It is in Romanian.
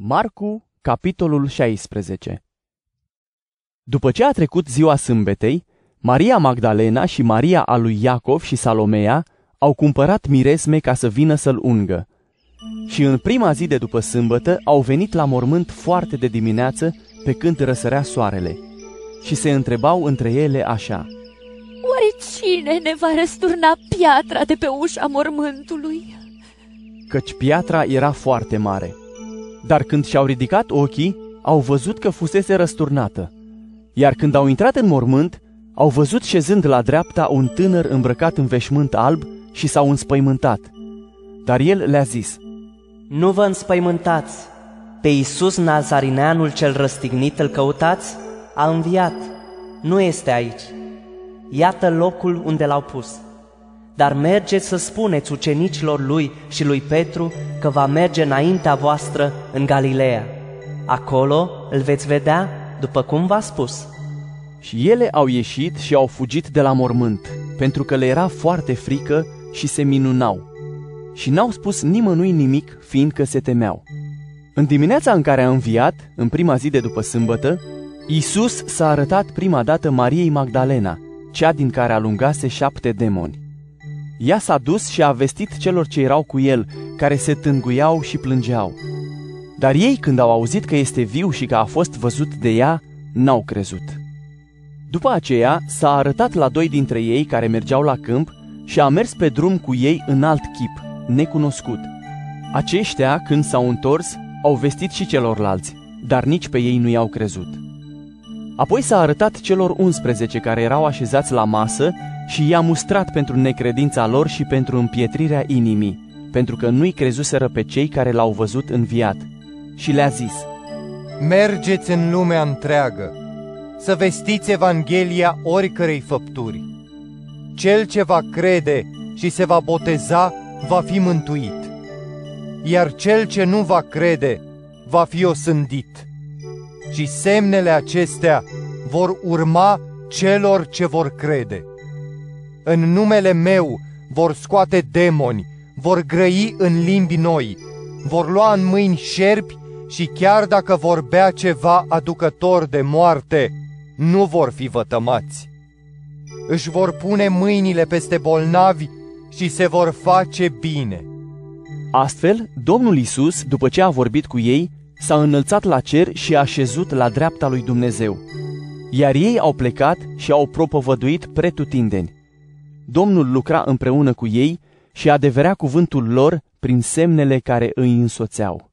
Marcu, capitolul 16 După ce a trecut ziua sâmbetei, Maria Magdalena și Maria a lui Iacov și Salomea au cumpărat miresme ca să vină să-l ungă. Și în prima zi de după sâmbătă au venit la mormânt foarte de dimineață pe când răsărea soarele. Și se întrebau între ele așa. Oare cine ne va răsturna piatra de pe ușa mormântului? Căci piatra era foarte mare. Dar când și-au ridicat ochii, au văzut că fusese răsturnată. Iar când au intrat în mormânt, au văzut șezând la dreapta un tânăr îmbrăcat în veșmânt alb și s-au înspăimântat. Dar el le-a zis, Nu vă înspăimântați, pe Iisus Nazarineanul cel răstignit îl căutați? A înviat, nu este aici. Iată locul unde l-au pus. Dar mergeți să spuneți ucenicilor lui și lui Petru că va merge înaintea voastră în Galileea. Acolo îl veți vedea după cum v-a spus. Și ele au ieșit și au fugit de la mormânt, pentru că le era foarte frică și se minunau. Și n-au spus nimănui nimic, fiindcă se temeau. În dimineața în care a înviat, în prima zi de după sâmbătă, Iisus s-a arătat prima dată Mariei Magdalena, cea din care alungase șapte demoni. Ea s-a dus și a vestit celor ce erau cu el, care se tânguiau și plângeau. Dar ei, când au auzit că este viu și că a fost văzut de ea, n-au crezut. După aceea, s-a arătat la doi dintre ei care mergeau la câmp și a mers pe drum cu ei în alt chip, necunoscut. Aceștia, când s-au întors, au vestit și celorlalți, dar nici pe ei nu i-au crezut. Apoi s-a arătat celor 11 care erau așezați la masă și i-a mustrat pentru necredința lor și pentru împietrirea inimii, pentru că nu-i crezuseră pe cei care l-au văzut înviat. Și le-a zis, Mergeți în lumea întreagă, să vestiți Evanghelia oricărei făpturi. Cel ce va crede și se va boteza va fi mântuit, iar cel ce nu va crede va fi osândit. Și semnele acestea vor urma celor ce vor crede. În numele meu vor scoate demoni, vor grăi în limbi noi, vor lua în mâini șerpi și chiar dacă vor bea ceva aducător de moarte, nu vor fi vătămați. Își vor pune mâinile peste bolnavi și se vor face bine. Astfel, Domnul Isus, după ce a vorbit cu ei, s-a înălțat la cer și a șezut la dreapta lui Dumnezeu. Iar ei au plecat și au propovăduit pretutindeni. Domnul lucra împreună cu ei și adeverea cuvântul lor prin semnele care îi însoțeau.